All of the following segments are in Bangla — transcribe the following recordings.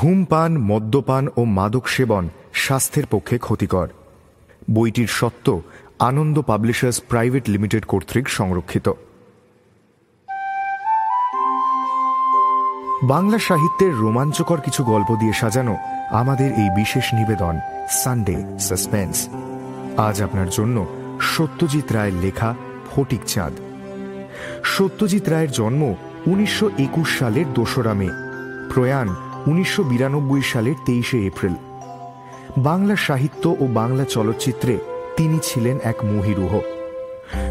ধূমপান, মদ্যপান ও মাদক সেবন স্বাস্থ্যের পক্ষে ক্ষতিকর। বইটির সত্য আনন্দ পাবলিশার্স প্রাইভেট লিমিটেড কর্তৃক সংরক্ষিত। বাংলা সাহিত্যের রোমাঞ্চকর কিছু গল্প দিয়ে সাজানো আমাদের এই বিশেষ নিবেদন সানডে সাসপেন্স আজ আপনার জন্য সত্যজিৎ রায়ের লেখা ফটিক চাঁদ। সত্যজিৎ রায়ের জন্ম উনিশশো একুশ সালের দোসরা মে। প্রয়াণ উনিশশো বিরানব্বই সালের তেইশে এপ্রিল। বাংলা সাহিত্য ও বাংলা চলচ্চিত্রে তিনি ছিলেন এক মহিরুহ।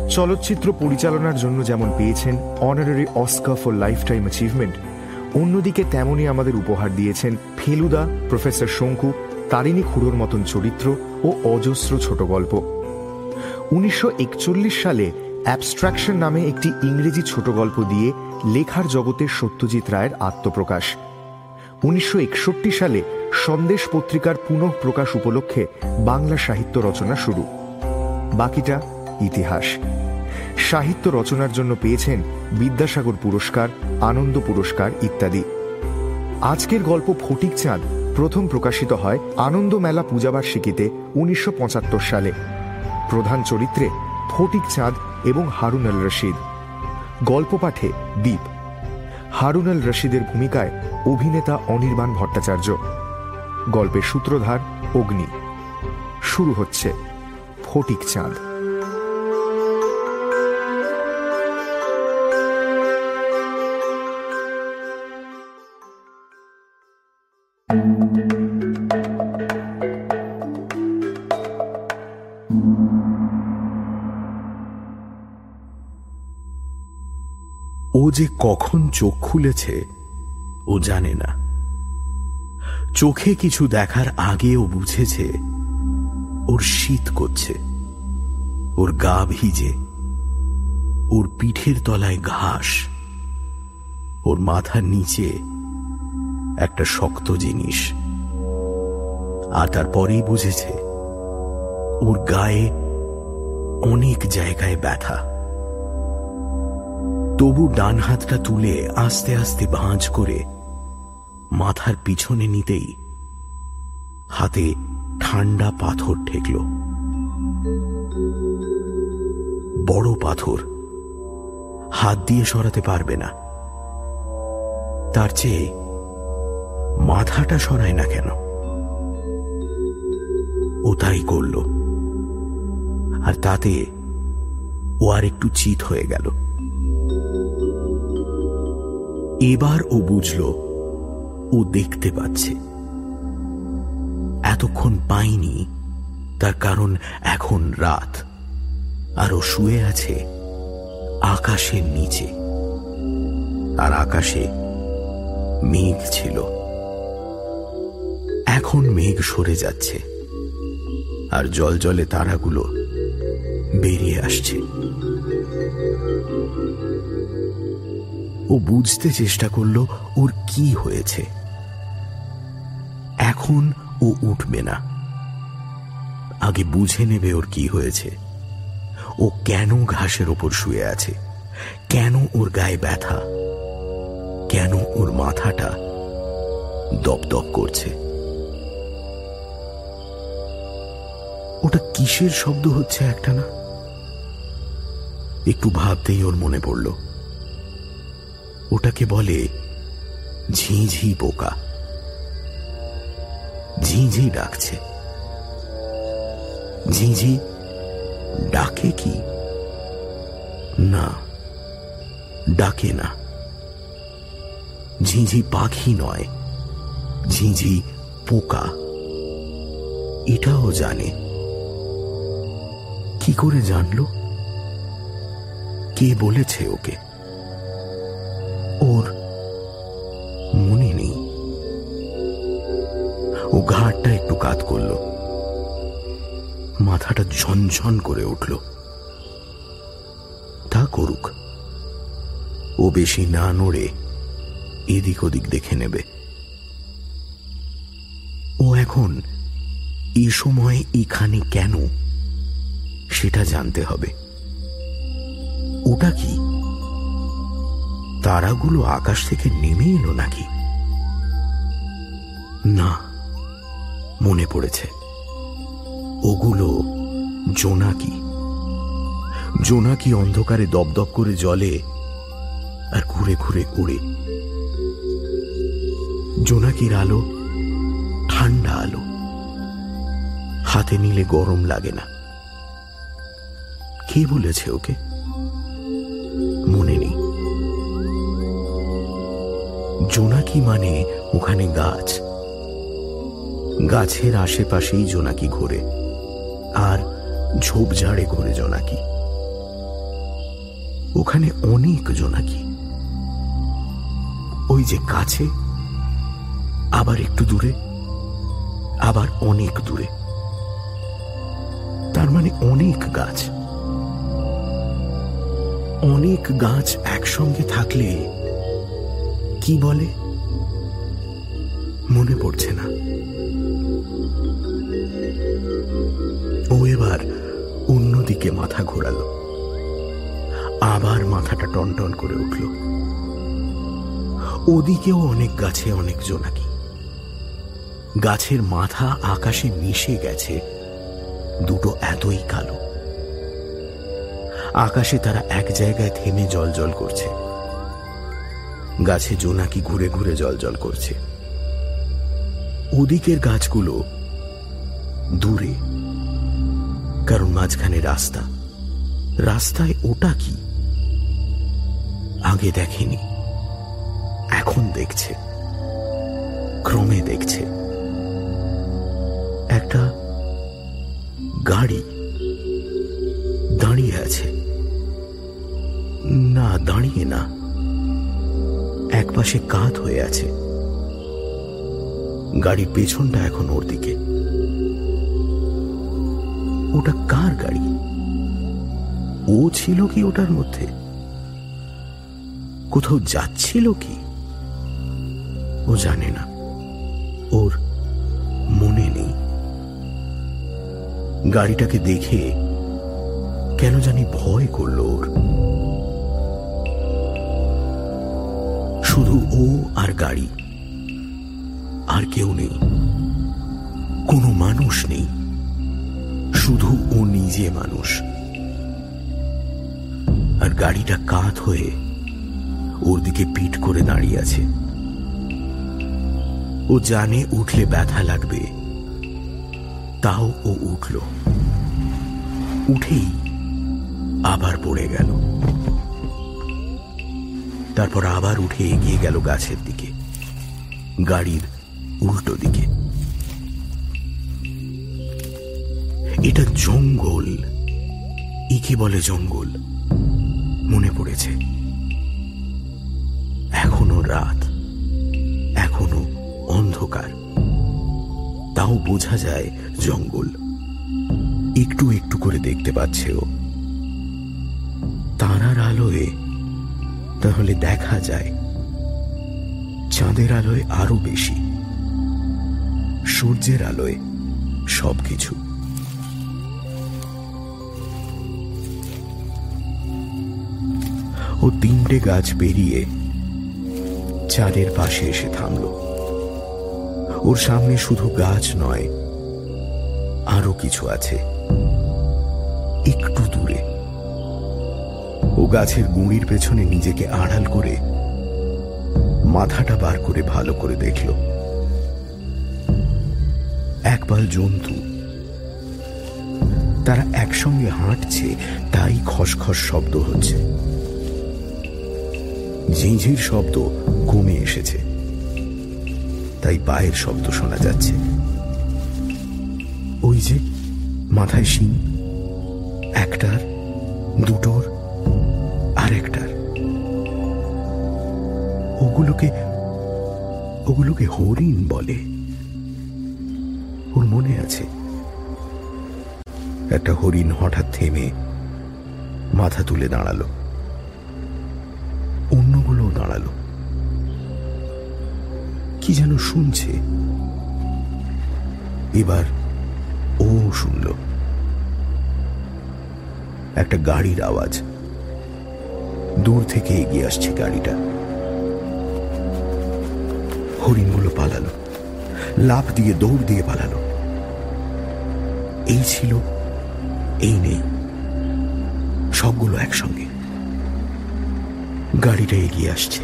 চলচ্চিত্র পরিচালনার জন্য যেমন পেয়েছেন honorary Oscar for lifetime achievement অন্যদিকে তেমনই আমাদের উপহার দিয়েছেন ফেলুদা, প্রফেসর শঙ্কু, তারিণী খুড়োর মতন চরিত্র ও অজস্র ছোট গল্প। উনিশশো সালে অ্যাবস্ট্রাকশন নামে একটি ইংরেজি ছোট গল্প দিয়ে লেখার জগতে সত্যজিৎ রায়ের আত্মপ্রকাশ। উনিশশো একষট্টি সালে সন্দেশ পত্রিকার পুনঃ প্রকাশ উপলক্ষে বাংলা সাহিত্য রচনা শুরু। বাকিটা ইতিহাস। সাহিত্য রচনার জন্য পেয়েছেন বিদ্যাসাগর পুরস্কার, আনন্দ পুরস্কার ইত্যাদি। আজকের গল্প ফটিক চাঁদ প্রথম প্রকাশিত হয় আনন্দ মেলা পূজাবার্ষিকীতে উনিশশো পঁচাত্তর সালে। প্রধান চরিত্রে ফটিক চাঁদ এবং হারুন আল রশিদ। গল্প পাঠে দ্বীপ হারুন আল রশিদের ভূমিকায় অভিনেতা অনির্বাণ ভট্টাচার্য। গল্পের সূত্রধার অগ্নি। শুরু হচ্ছে ফটিক চাঁদ যে কখন চোখ খুলেছে, ও জানে না। চোখে কিছু দেখার আগে ও বুঝেছে, ওর শীত করছে, ওর গা ভিজে, ওর পিঠের তলায় ঘাস, ওর মাথার নিচে একটা শক্ত জিনিস। আর তারপরেই বুঝেছে, ওর গায়ে অনেক জায়গায় ব্যথা। তবু ডান হাতটা তুলে আস্তে আস্তে ভাঁজ করে মাথার পিছনে নিতেই হাতে ঠান্ডা পাথর ঠেকল। বড় পাথর। হাত দিয়ে সরাতে পারবে না। তার চেয়ে মাথাটা সরায় না কেন? ও তাই করল। আর তাতে ও আর একটু চিত হয়ে গেল। এবার ও বুঝল, ও দেখতে পাচ্ছে। এতক্ষণ পাইনি, তার কারণ এখন রাত, আর ও শুয়ে আছে আকাশের নিচে। আর আকাশে মেঘ ছিল। এখন মেঘ সরে যাচ্ছে, আর জল জলে তারাগুলো বেরিয়ে আসছে। ও বুঝতে চেষ্টা করল ওর কি হয়েছে। এখন ও উঠবে না। আগে বুঝে নেবে ওর কি হয়েছে। ও কেন ঘাসের ওপর শুয়ে আছে? কেন ওর গায়ে ব্যথা? কেন ওর মাথাটা দপদপ করছে? ওটা কিসের শব্দ হচ্ছে একটা না একটু ভাবতেই ওর মনে পড়ল। ওটাকে বলে ঝিঝি পোকা। ঝিঝি ডাকছে। ঝিঝি ডাকে কি? না, ডাকে না। ঝিঝি পাখি নয়, ঝিঝি পোকা। এটাও জানে। কি করে জানলো? কে বলেছে ওকে? ও একটু কাত করল। মাথাটা ঝনঝন করে উঠল। তা করুক। ও বেশি না নড়ে এদিক ওদিক দেখে নেবে। ও এখন এ সময় এখানে কেন, সেটা জানতে হবে। ওটা কি? তারাগুলো আকাশ থেকে নেমে এলো নাকি? মনে পড়েছে। ওগুলো জোনাকি। জোনাকি অন্ধকারে দপদপ করে জলে আর ঘুরে ঘুরে উড়ে। জোনাকির আলো ঠান্ডা আলো। হাতে নিলে গরম লাগে না। কে বলেছে ওকে? মনে নেই। জোনাকি মানে ওখানে গাছ। গাছের আশেপাশেই জোনাকি ঘোরে, আর ঝোপঝাড়ে ঘোরে জোনাকি। ওখানে অনেক জোনাকি। ওই যে কাছে, আবার একটু দূরে, আবার অনেক দূরে। তার মানে অনেক গাছ। অনেক গাছ একসঙ্গে থাকলে, কি বলে? মনে পড়ছে না। ও এবার অন্যদিকে মাথা ঘোরালো। আবার মাথাটা টনটন করে উঠল। ওদিকেও অনেক গাছে অনেক জোনাকি গাছের মাথা আকাশে মিশে গেছে, দুটো এতই কালো। আকাশে তারা এক জায়গায় থেমে জল জল করছে। গাছে জোনাকি ঘুরে ঘুরে জল জল করছে। ওদিকের গাছগুলো দূরে, কারণ মাঝখানে রাস্তা। রাস্তায় ওটা কি? আগে দেখেনি। এখন দেখছে। ক্রমে দেখছে। একটা গাড়ি দাঁড়িয়ে আছে। না, দাঁড়িয়ে না। একপাশে কাত হয়ে আছে। গাড়ির পেছনটা এখন ওর দিকে। ওটা কার গাড়ি? ও ছিল কি ওটার মধ্যে? কোথাও যাচ্ছিল কি? ও জানে না। ওর মনে নেই। গাড়িটাকে দেখে কেন জানি ভয় করল ওর। শুধু ও আর গাড়ি। আর কেউ নেই। কোনো মানুষ নেই। শুধু ও নিজে মানুষ। আর গাড়িটা কাত হয়ে ওর দিকে পিট করে দাঁড়িয়ে আছে। ও জানে উঠলে ব্যথা লাগবে। তাও ও উঠল। উঠেই আবার পড়ে গেল। তারপর আবার উঠে এগিয়ে গেল গাছের দিকে। গাড়ির উল্টো দিকে। এটা জঙ্গল। ইকে বলে জঙ্গল? মনে পড়েছে। এখনও রাত। এখনও অন্ধকার। তাও বোঝা যায় জঙ্গল। একটু একটু করে দেখতে পাচ্ছে ও। তারার আলোয় তাহলে দেখা যায়। চাঁদের আলোয় আরও বেশি। সূর্যের আলোয় সবকিছু। ও তিনটে গাছ পেরিয়ে চাঁদের পাশে এসে থামল। ওর সামনে শুধু গাছ নয়, আরও কিছু আছে। একটু দূরে। ও গাছের গুঁড়ির পেছনে নিজেকে আড়াল করে মাথাটা বার করে ভালো করে দেখল। একপাল জন্তু। তারা একসঙ্গে হাঁটছে, তাই খসখস শব্দ হচ্ছে। ঝিঝির শব্দ কমে এসেছে। তাই পায়ের শব্দ শোনা যাচ্ছে। ওই যে মাথায় শিং, একটার, দুটোর আর একটার ওগুলোকে ওগুলোকে হরিণ বলে। ওর আছে একটা হরিণ হঠাৎ থেমে মাথা তুলে দাঁড়াল। অন্যগুলোও দাঁড়াল। কি যেন শুনছে। এবার ও শুনল। একটা গাড়ির আওয়াজ। দূর থেকে এগিয়ে আসছে গাড়িটা। হরিণগুলো পালালো। লাফ দিয়ে দৌড় দিয়ে পালালো। এই ছিল, এই নেই। সবগুলো একসঙ্গে। গাড়িটা এগিয়ে আসছে।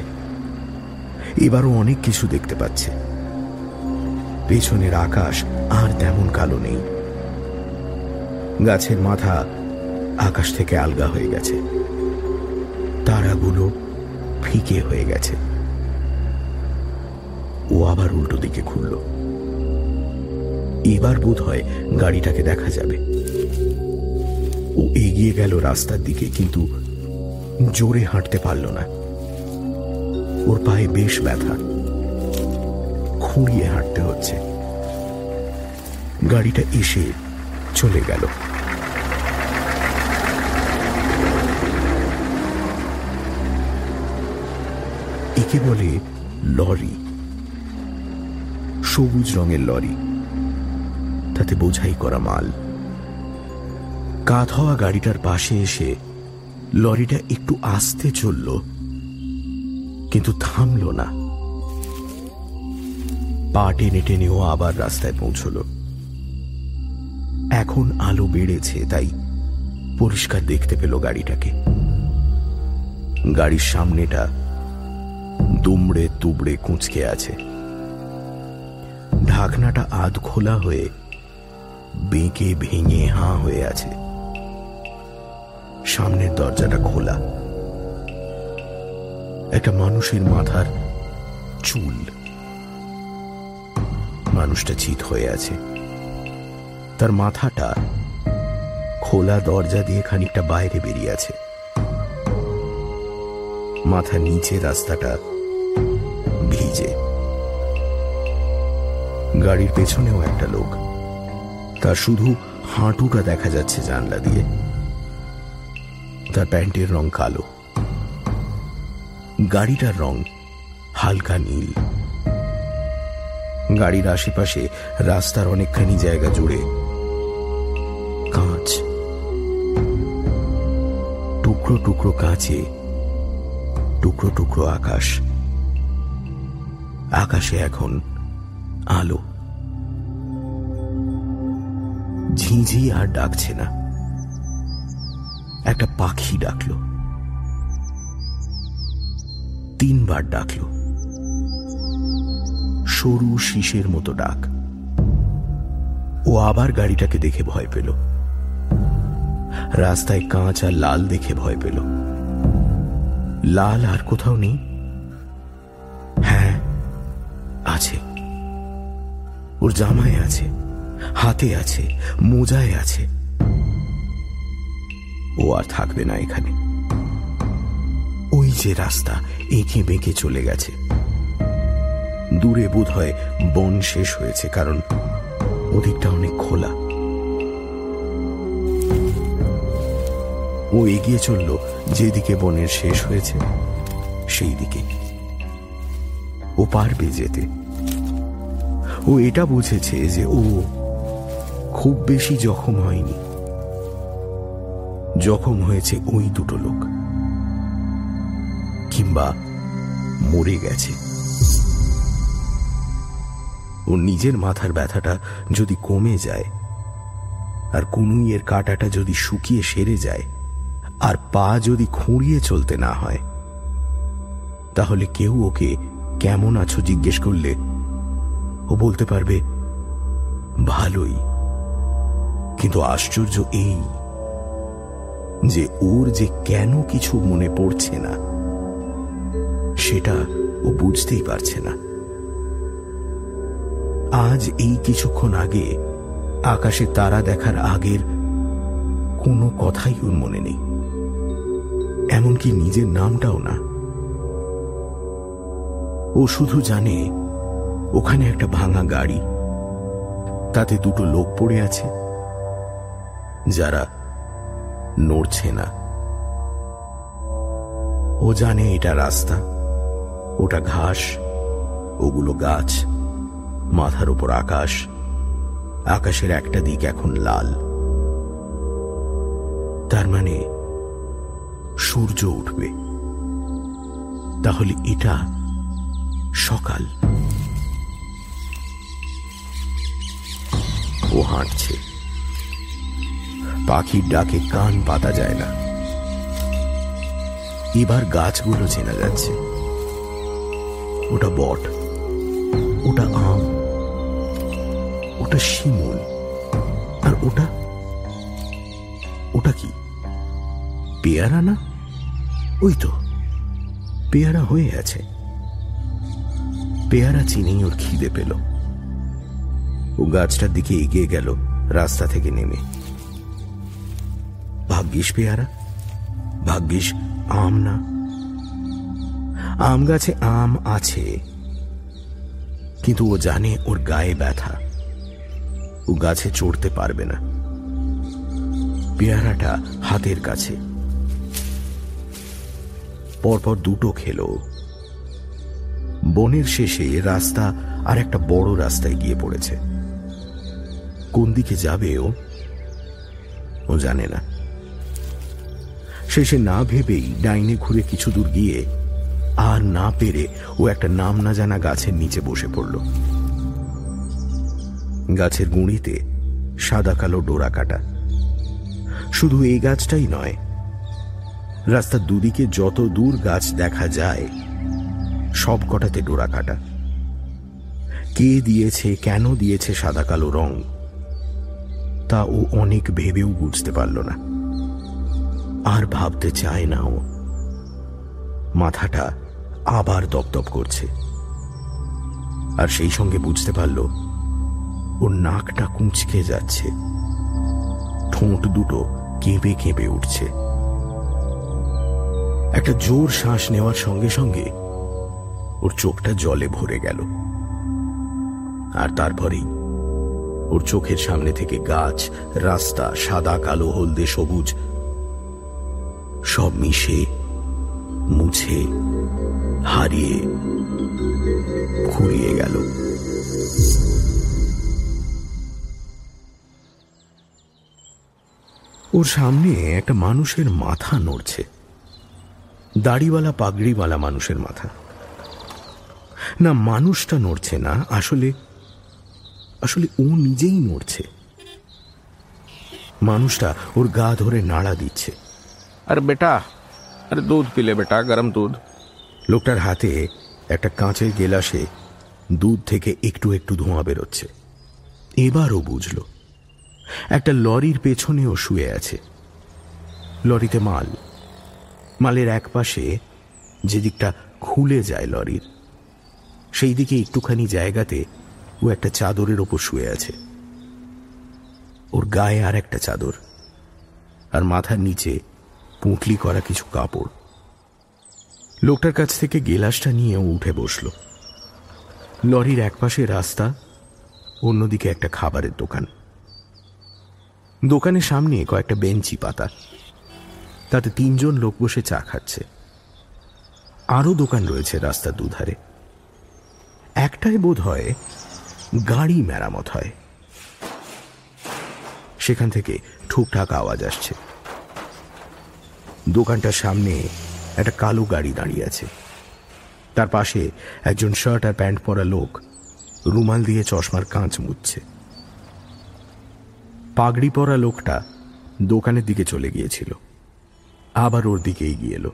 এবারও অনেক কিছু দেখতে পাচ্ছে। পেছনের আকাশ আর তেমন কালো নেই। গাছের মাথা আকাশ থেকে আলগা হয়ে গেছে। তারাগুলো ফিকে হয়ে গেছে। ও আবার উল্টো দিকে খুলল। এবার বোধ হয় গাড়িটাকে দেখা যাবে। ও এগিয়ে গেল রাস্তার দিকে, কিন্তু জোরে হাঁটতে পারল না। ওর পায়ে বেশ ব্যথা। খুঁড়িয়ে হাঁটতে হচ্ছে। গাড়িটা এসে চলে গেল। একে বলে লরি। সবুজ রঙের লরি। তাতে বোঝাই করা মাল। কাত হওয়া গাড়িটার পাশে এসে লরিটা একটু আস্তে চলল, কিন্তু থামল না। পা টেনে টেনেও আবার রাস্তায় পৌঁছল। এখন আলো বেড়েছে, তাই পরিষ্কার দেখতে পেল গাড়িটাকে। গাড়ির সামনেটা দুমড়ে তুবড়ে কুঁচকে আছে। ঢাকনাটা আধ খোলা হয়ে বেঁকে ভেঙে হাঁ হয়ে আছে। সামনের দরজাটা খোলা। একটা মানুষের মাথার চুল। মানুষটা চিত হয়ে আছে। তার মাথাটা খোলা দরজা দিয়ে খানিকটা বাইরে বেরিয়ে আছে। মাথা নিচে রাস্তাটা ভিজে। গাড়ির পেছনেও একটা লোক। তার শুধু হাঁটুটা দেখা যাচ্ছে জানলা দিয়ে। তার প্যান্টের রং কালো। গাড়িটার রং হালকা নীল। গাড়ির আশেপাশে রাস্তার অনেকখানি জায়গা জুড়ে কাঁচ। টুকরো টুকরো কাঁচে টুকরো টুকরো আকাশ। আকাশে এখন আলো। ঝিঝি আর ডাকছে না। একটা পাখি ডাকলো। তিনবার ডাকলো। সরু শীষের মতো ডাক। ও আবার গাড়িটাকে দেখে ভয় পেল। রাস্তায় কাঁচ আর লাল দেখে ভয় পেল। লাল আর কোথাও নেই। হ্যাঁ আছে। ওর জামায় আছে। হাতে আছে, মোজায় আছে। ও আর থাকবে না এখানে। ওই যে রাস্তা, এঁকে বেঁকে চলে গেছে। দূরে বোধ হয় বন শেষ হয়েছে, কারণ ওদিকটা অনেক খোলা। ও এগিয়ে চলল, যেদিকে বনের শেষ হয়েছে, সেই দিকে। ও পারবে যেতে। ও এটা বুঝেছে যে ও খুব বেশি জখম হয়নি। জখম হয়েছে ওই দুটো লোক। কিংবা মরে গেছে। ওর নিজের মাথার ব্যথাটা যদি কমে যায়, আর কুনুইয়ের কাটাটা যদি শুকিয়ে সেরে যায়, আর পা যদি খুঁড়িয়ে চলতে না হয়, তাহলে কেউ ওকে কেমন আছো জিজ্ঞেস করলে ও বলতে পারবে, ভালোই। কিন্তু আশ্চর্য এই যে ওর যে কেন কিছু মনে পড়ছে না, সেটা ও বুঝতেই পারছে না। আজ এই কিছুক্ষণ আগে আকাশে তারা দেখার আগের কোনো কথাই ওর মনে নেই। এমনকি নিজের নামটাও না। ও শুধু জানে ওখানে একটা ভাঙা গাড়ি, তাতে দুটো লোক পড়ে আছে। যারা নড়ছে না। ও জানে এটা রাস্তা, ওটা ঘাস, ওগুলো গাছ, মাথার উপর আকাশ, আকাশের একটা দিক এখন লাল। তার মানে সূর্য উঠবে। তাহলে এটা সকাল। ও হাঁটছে। পাখির ডাকে কান পাতা যায় না। এবার গাছগুলো চেনা যাচ্ছে। ওটা বট, ওটা আম, ওটা শিমুল, আর ওটা ওটা কি? পেয়ারা না? ওই তো, পেয়ারা হয়ে আছে। পেয়ারা চিনেই ওর খিদে পেল। ও গাছটার দিকে এগিয়ে গেল, রাস্তা থেকে নেমে। ভাগ্যিস পেয়ারা, ভাগ্যিস আম না। আম গাছে আম আছে, কিন্তু ও জানে ওর গায়ে ব্যথা। ও গাছে চড়তে পারবে না। পেয়ারাটা হাতের কাছে। পরপর দুটো খেলো। বনের শেষে রাস্তা আর একটা বড় রাস্তায় গিয়ে পড়েছে। কোন দিকে যাবে ও জানে না। শেষে না ভেবেই ডাইনে ঘুরে কিছু দূর গিয়ে আর না পেরে ও একটা নাম না জানা গাছের নিচে বসে পড়ল। গাছের গুঁড়িতে সাদা কালো ডোরা কাটা। শুধু এই গাছটাই নয়, রাস্তার দুদিকে যত দূর গাছ দেখা যায়, সব কটাতে ডোরা কাটা। কে দিয়েছে, কেন দিয়েছে সাদা কালো রং, তা ও অনেক ভেবেও বুঝতে পারল না। আর ভাবতে চায় না ও। মাথাটা আবার দপদপ করছে। আর সেই সঙ্গে বুঝতে পারল, ওর নাকটা কুঁচকে যাচ্ছে। ঠোঁট দুটো কেঁপে কেঁপে উঠছে। একটা জোর শ্বাস নেওয়ার সঙ্গে সঙ্গে ওর চোখটা জলে ভরে গেল। আর তারপরেই ওর চোখের সামনে থেকে গাছ, রাস্তা, সাদা, কালো, হলদে, সবুজ সব মিশে, মুছে, হারিয়ে খুঁড়িয়ে গেল। ওর সামনে একটা মানুষের মাথা নড়ছে। দাড়িওয়ালা, পাগড়িওয়ালা মানুষের মাথা। না, মানুষটা নড়ছে না, আসলে আসলে ও নিজেই নড়ছে। মানুষটা ওর গা ধরে নাড়া দিচ্ছে। আর বেটা, আরে দুধ পিলে বেটা, গরম দুধ। লোকটার হাতে একটা কাঁচের গেলাসে দুধ থেকে একটু একটু ধোঁয়া বেরোচ্ছে। এবারও বুঝল, একটা লরির পেছনেও শুয়ে আছে। লরিতে মাল, মালের এক পাশে যে দিকটা খুলে যায় লরির, সেই দিকে একটুখানি জায়গাতে ও একটা চাদরের ওপর শুয়ে আছে। ওর গায়ে আর একটা চাদর, আর মাথার নিচে পুঁটলি করা কিছু কাপড়। লোকটার কাছ থেকে গেলাসটা নিয়ে উঠে বসল। লরির একপাশে রাস্তা, অন্যদিকে একটা খাবারের দোকান। দোকানের সামনে কয়েকটা বেঞ্চি পাতা। তাতে তিনজন লোক বসে চা খাচ্ছে। আরও দোকান রয়েছে রাস্তার দুধারে। একটাই বোধ হয় গাড়ি মেরামত হয়। সেখান থেকে ঠুকঠাক আওয়াজ আসছে। দোকানটার সামনে একটা কালো গাড়ি দাঁড়িয়ে আছে। তার পাশে একজন শার্ট আর প্যান্ট পরা লোক রুমাল দিয়ে চশমার কাঁচ মুচ্ছে পাগড়ি পরা লোকটা দোকানের দিকে চলে গিয়েছিল। আবার ওর দিকে এগিয়ে এলো।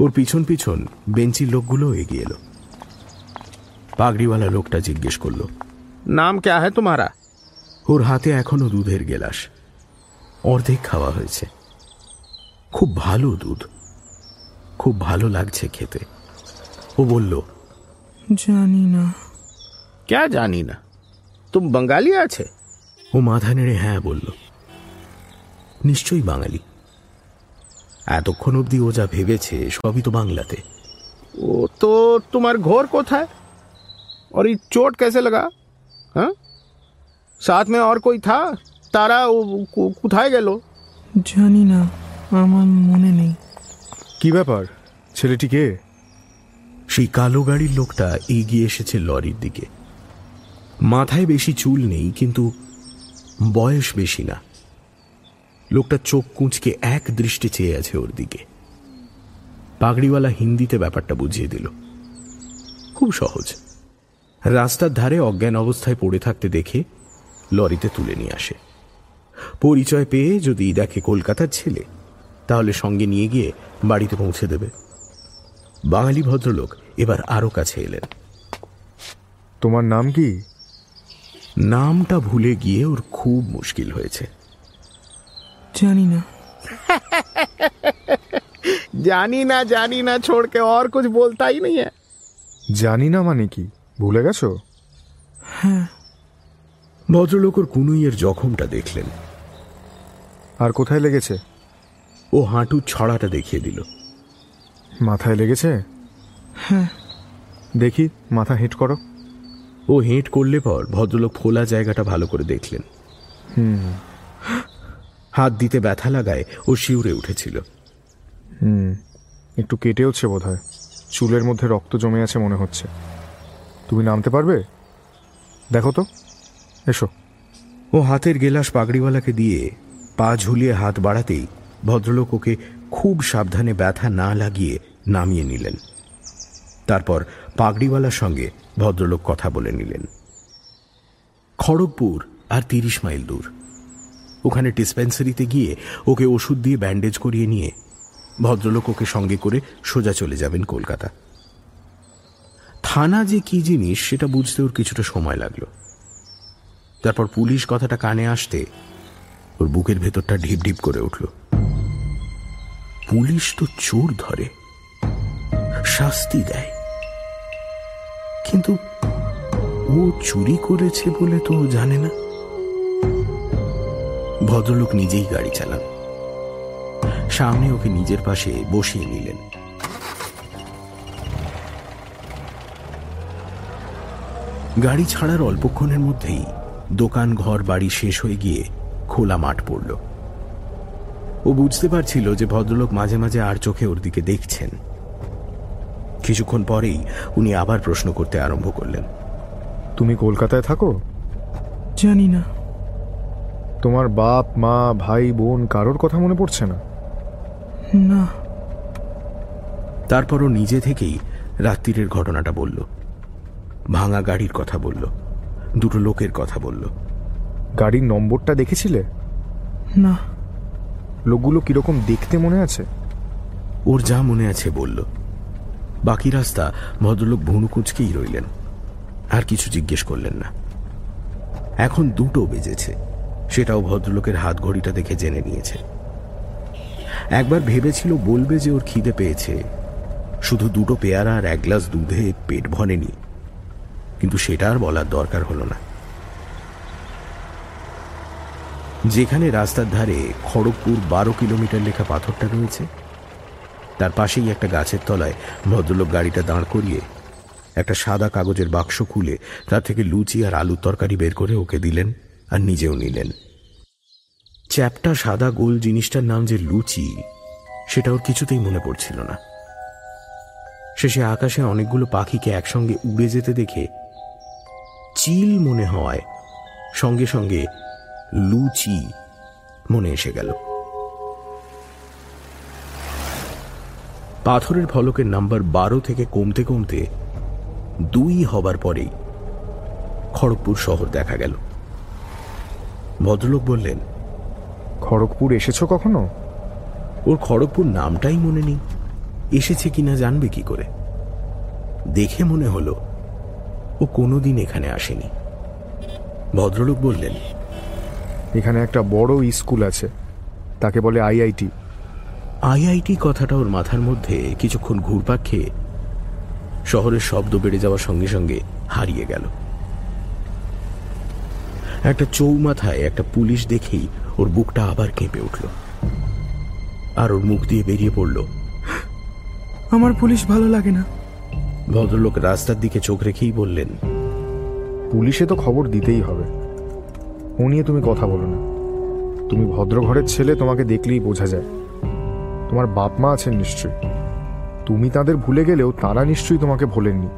ওর পিছন পিছন বেঞ্চির লোকগুলো এগিয়ে এলো। পাগড়িওয়ালা লোকটা জিজ্ঞেস করল নাম ক্যা হ্যাঁ তোমারা? ওর হাতে এখনও দুধের গেলাস। অর্ধেক খাওয়া হয়েছে। খুব ভালো দুধ খুব ভালো লাগছে খেতে ও বলল জানি না क्या जानी ना तुम बंगाली আছে ও মাথা নেড়ে হ্যাঁ বলল নিশ্চয়ই বাঙালি এতক্ষণ অবধি ও যা ভেবেছে সবই তো বাংলাতে वो तो तुम्हार घोर কোথায় और ये चोट कैसे लगा हाँ साथ में और कोई था तारा उ- कु- কোথায় গেল জানি না আমার মনে নেই। কি ব্যাপার? ছেলেটিকে সেই কালো গাড়ির লোকটা এগিয়ে এসেছে লরির দিকে। মাথায় বেশি চুল নেই কিন্তু বয়স বেশি না। লোকটা চোখ কুঁচকে এক দৃষ্টি চেয়ে আছে ওর দিকে। পাগড়িওয়ালা হিন্দিতে ব্যাপারটা বুঝিয়ে দিল। খুব সহজ। রাস্তার ধারে অজ্ঞান অবস্থায় পড়ে থাকতে দেখে লরিতে তুলে নিয়ে আসে। পরিচয় পেয়ে যদি দেখে কলকাতার ছেলে। তাহলে সঙ্গে নিয়ে গিয়ে বাড়িতে পৌঁছে দেবে। বাঙালি ভদ্রলোক এবার আরও কাছে এলেন। তোমার নাম কি? নামটা ভুলে গিয়ে ওর খুব মুশকিল হয়েছে। জানি না। জানি না জানি না ছোড়কে আর কিছু বলতাই নেই। জানি না মানে কি? ভুলে গেছো? হ্যাঁ। ভদ্রলোক ওর কুনুইয়ের জখমটা দেখলেন। আর কোথায় লেগেছে? ও হাঁটুর ছড়াটা দেখিয়ে দিল। মাথায় লেগেছে? হ্যাঁ। দেখি মাথা হেঁট করো। ও হেঁট করলে পর ভদ্রলোক ফোলা জায়গাটা ভালো করে দেখলেন। হুম। হাত দিতে ব্যথা লাগায় ও শিউরে উঠেছিল। হুম। একটু কেটেওছে বোধ হয় চুলের মধ্যে রক্ত জমে আছে মনে হচ্ছে। তুমি নামতে পারবে? দেখো তো। এসো। ও হাতের গেলাস পাগড়িওয়ালাকে দিয়ে পা ঝুলিয়ে হাত বাড়াতেই ভদ্রলোক ওকে খুব সাবধানে ব্যথা না লাগিয়ে নামিয়ে নিলেন। তারপর পাগড়িওয়ালার সঙ্গে ভদ্রলোক কথা বলে নিলেন। খড়গপুর আর তিরিশ মাইল দূর। ওখানে ডিসপেন্সারিতে গিয়ে ওকে ওষুধ দিয়ে ব্যান্ডেজ করিয়ে নিয়ে ভদ্রলোক ওকে সঙ্গে করে সোজা চলে যাবেন কলকাতা। থানা যে কি জিনিস সেটা বুঝতে ওর কিছুটা সময় লাগল। তারপর পুলিশ কথাটা কানে আসতে ওর বুকের ভেতরটা ঢিপ ঢিপ করে উঠল। পুলিশ তো চোর ধরে, শাস্তি দেয়। কিন্তু ও চুরি করেছে বলে তো জানে না। ভদ্রলোক নিজেই গাড়ি চালান। সামনে ওকে নিজের পাশে বসিয়ে নিলেন। গাড়ি ছাড়ার অল্পক্ষণের মধ্যেই দোকান ঘর বাড়ি শেষ হয়ে গিয়ে খোলা মাঠ পড়ল। ও বুঝতে পারছিল যে ভদ্রলোক মাঝে মাঝে আর চোখে ওর দিকে দেখছেন। কিছুক্ষণ পরেই উনি আবার প্রশ্ন করতে আরম্ভ করলেন। তুমি কলকাতায় থাকো? জানি না। তোমার বাপ মা ভাই বোন কারোর কথা মনে পড়ছে না? না। তারপরও নিজে থেকেই রাত্রিরের ঘটনাটা বলল। ভাঙা গাড়ির কথা বলল। দুটো লোকের কথা বলল। গাড়ির নম্বরটা দেখেছিলে? না। লোকগুলো কীরকম দেখতে মনে আছে? ওর যা মনে আছে বলল। বাকি রাস্তা ভদ্রলোক ভুনুকুচকেই রইলেন। আর কিছু জিজ্ঞেস করলেন না। এখন দুটো বেজেছে। সেটাও ভদ্রলোকের হাত ঘড়িটা দেখে জেনে নিয়েছে। একবার ভেবেছিল বলবে যে ওর খিদে পেয়েছে। শুধু দুটো পেয়ারা আর এক গ্লাস দুধে পেট ভরেনি। কিন্তু সেটা আর বলার দরকার হলো না। যেখানে রাস্তার ধারে খড়গপুর বারো কিলোমিটার লেখা পাথরটা রয়েছে। তার পাশেই একটা গাছের তলায় ভদ্রলোক গাড়িটা দাঁড় করিয়ে একটা সাদা কাগজের বাক্স খুলে তার থেকে লুচি আর আলুর তরকারি বের করে ওকে দিলেন আর নিজেও নিলেন। চ্যাপটা সাদা গোল জিনিসটার নাম যে লুচি, সেটা ওর কিছুতেই মনে পড়ছিল না। শেষে আকাশে অনেকগুলো পাখিকে একসঙ্গে উড়ে যেতে দেখে চিল মনে হওয়ায় সঙ্গে সঙ্গে লুচি। মনে এসে গেল। পাথরের ফলকের নাম্বার বারো থেকে কমতে কমতে দুই হবার পরেই খড়গপুর শহর দেখা গেল। ভদ্রলোক বললেন খড়গপুর এসেছ কখনো? ওর খড়গপুর নামটাই মনে নেই। এসেছে কিনা জানবে কি করে? দেখে মনে হলো ও কোনোদিন এখানে আসেনি। ভদ্রলোক বললেন এখানে একটা বড় স্কুল আছে। তাকে বলে আইআইটি আইআইটি কথাটা ওর মাথার মধ্যে কিছুক্ষণ ঘুরপাক খেয়ে শহরের শব্দ বেড়ে যাওয়ার সঙ্গে সঙ্গে হারিয়ে গেল। একটা চৌমাথায় একটা পুলিশ দেখেই ওর বুকটা আবার কেঁপে উঠল। আর ওর মুখ দিয়ে বেরিয়ে পড়ল আমার পুলিশ ভালো লাগে না। ভদ্রলোক রাস্তার দিকে চোখ রেখেই বললেন পুলিশে তো খবর দিতেই হবে। ও নিয়ে তুমি কথা বলো না। তুমি ভদ্র ঘরের ছেলে, তোমাকে দেখলেই বোঝা যায়। তোমার বাপ মা আছেন নিশ্চয়ই। তুমি তাদের ভুলে গেলেও তারা নিশ্চয়ই তোমাকে ভোলেননি।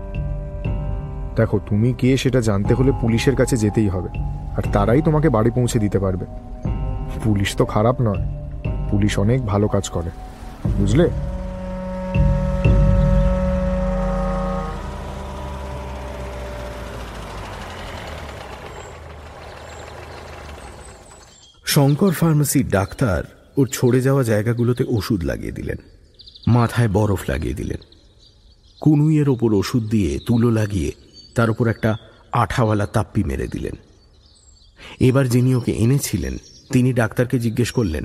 দেখো, তুমি কে সেটা জানতে হলে পুলিশের কাছে যেতেই হবে, আর তারাই তোমাকে বাড়ি পৌঁছে দিতে পারবে। পুলিশ তো খারাপ নয়। পুলিশ অনেক ভালো কাজ করে। বুঝলে? শঙ্কর ফার্মেসির ডাক্তার ওর ছড়ে যাওয়া জায়গাগুলোতে ওষুধ লাগিয়ে দিলেন। মাথায় বরফ লাগিয়ে দিলেন। কুনুইয়ের ওপর ওষুধ দিয়ে তুলো লাগিয়ে তার উপর একটা আঠাওয়ালা তাপ্পি মেরে দিলেন। এবার যিনি ওকে এনেছিলেন তিনি ডাক্তারকে জিজ্ঞেস করলেন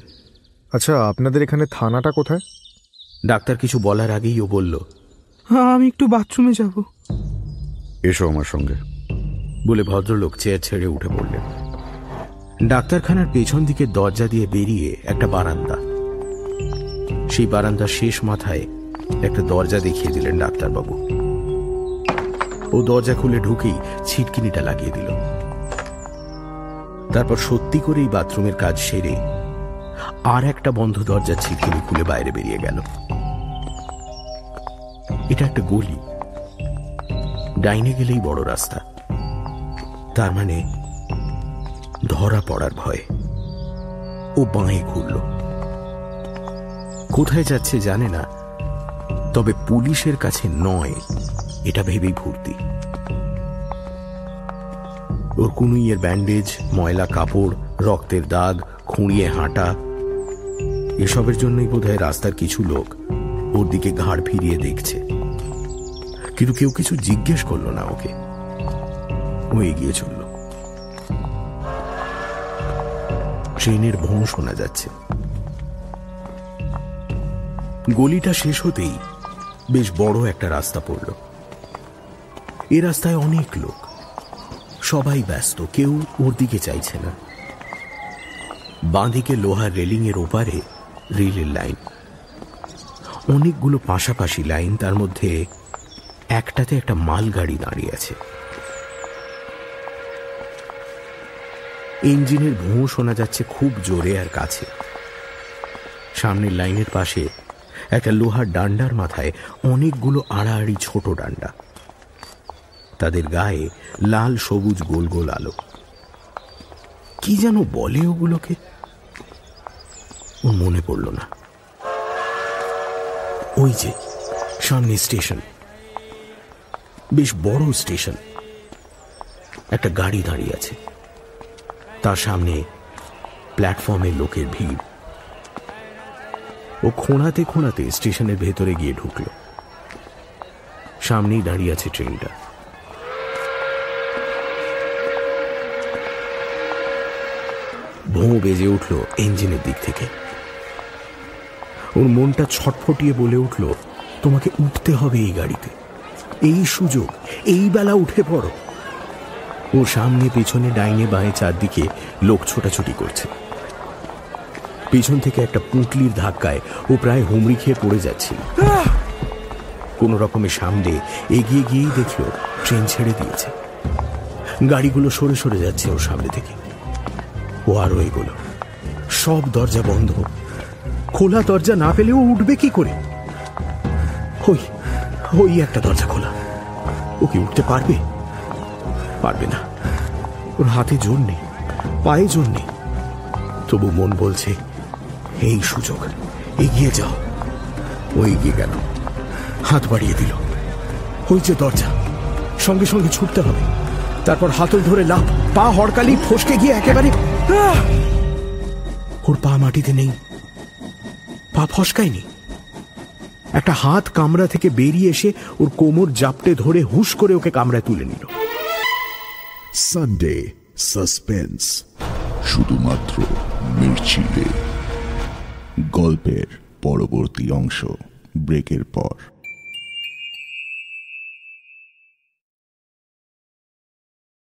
আচ্ছা আপনাদের এখানে থানাটা কোথায়? ডাক্তার কিছু বলার আগেই ও বলল আমি একটু বাথরুমে যাব। এসো আমার সঙ্গে। বলে ভদ্রলোক চেয়ার ছেড়ে উঠে পড়লেন। ডাক্তারখানার পেছন দিকে দরজা দিয়ে বেরিয়ে একটা বারান্দা। সেই বারান্দার শেষ মাথায় একটা দরজা দেখিয়ে দিলেন ডাক্তারবাবু। ও দরজা খুলে ঢুকেই ছিটকিনিটা লাগিয়ে দিল। তারপর সত্যি করেই বাথরুমের কাজ সেরে আর একটা বন্ধ দরজার ছিটকিনি খুলে বাইরে বেরিয়ে গেল। এটা একটা গলি। ডাইনে গেলেই বড় রাস্তা। তার মানে ধরা পড়ার ভয়। ও বাঁয়ে ঘুরল। কোথায় যাচ্ছে জানে না, তবে পুলিশের কাছে নয়, এটা ভেবেই ভর্তি। ওর কুনুইয়ের ব্যান্ডেজ, ময়লা কাপড়, রক্তের দাগ, খুঁড়িয়ে হাঁটা, এসবের জন্যই বোধহয় রাস্তার কিছু লোক ওর দিকে ঘাড় ফিরিয়ে দেখছে। কিন্তু কেউ কিছু জিজ্ঞেস করল না ওকে। ও এগিয়ে চলল। ট্রেনের ভোঁ শোনা যাচ্ছে। গলিটা শেষ হতেই বেশ বড় একটা রাস্তা পড়ল। এ রাস্তায় অনেক লোক। সবাই ব্যস্ত, কেউ ওর দিকে চাইছে না। বাঁদিকে লোহার রেলিং এর ওপারে রেলের লাইন। অনেকগুলো পাশাপাশি লাইন, তার মধ্যে একটাতে একটা মালগাড়ি দাঁড়িয়ে আছে। ইঞ্জিনের ভোঁ শোনা যাচ্ছে খুব জোরে আর কাছে। সামনের লাইনের পাশে একটা লোহার ডান্ডার মাথায় অনেকগুলো আড়াআড়ি ছোট ডান্ডা। তাদের গায়ে লাল, সবুজ, গোল গোল আলো। কি যেন বলে ওগুলোকে? ও মনে পড়ল না। ওই যে, সামনে স্টেশন। বেশ বড় স্টেশন। একটা গাড়ি দাঁড়িয়ে আছে। তার সামনে প্ল্যাটফর্মে লোকের ভিড়। ও খোঁড়াতে খোঁড়াতে স্টেশনের ভেতরে গিয়ে ঢুকল। সামনেই দাঁড়িয়ে আছে ট্রেনটা। ভোঁ বেজে উঠল ইঞ্জিনের দিক থেকে। ওর মনটা ছটফটিয়ে বলে উঠল, তোমাকে উঠতে হবে এই গাড়িতে। এই সুযোগ, এই বেলা উঠে পড়ো। ও সামনে পিছনে ডাইনে বাঁয়ে চারদিকে লোক ছোটাছুটি করছে। পিছন থেকে একটা পুঁটলির ধাক্কায় ও প্রায় হুমড়ি খেয়ে পড়ে যাচ্ছিল। কোন রকমের সামনে এগিয়ে গিয়েই দেখল ট্রেন ছেড়ে দিয়েছে। গাড়িগুলো সরে সরে যাচ্ছে ওর সামনে থেকে। ও আরও এগোলো। সব দরজা বন্ধ। খোলা দরজা না পেলেও উঠবে কি করে? ওই ওই একটা দরজা খোলা। ও কি উঠতে পারবে? পারবে না। ওর হাতে জোর নেই, পায়ে জোর নেই। তবু মন বলছে, এই সুযোগ, এগিয়ে যাও। ও এগিয়ে গেল, হাত বাড়িয়ে দিল। ওই যে দরজা, সঙ্গে সঙ্গে ছুটতে হবে। তারপর হাতল ধরে লাভ পা হড়কালি, ফসকে গিয়ে একেবারে! ওর পা মাটিতে নেই, পা ফসকায়নি। একটা হাত কামড়া থেকে বেরিয়ে এসে ওর কোমর জাপটে ধরে হুশ করে ওকে কামড়ায় তুলে নিল। সানডে সাসপেন্স শুধুমাত্র মির্চিলে। গল্পের পরবর্তী অংশ ব্রেকের পর।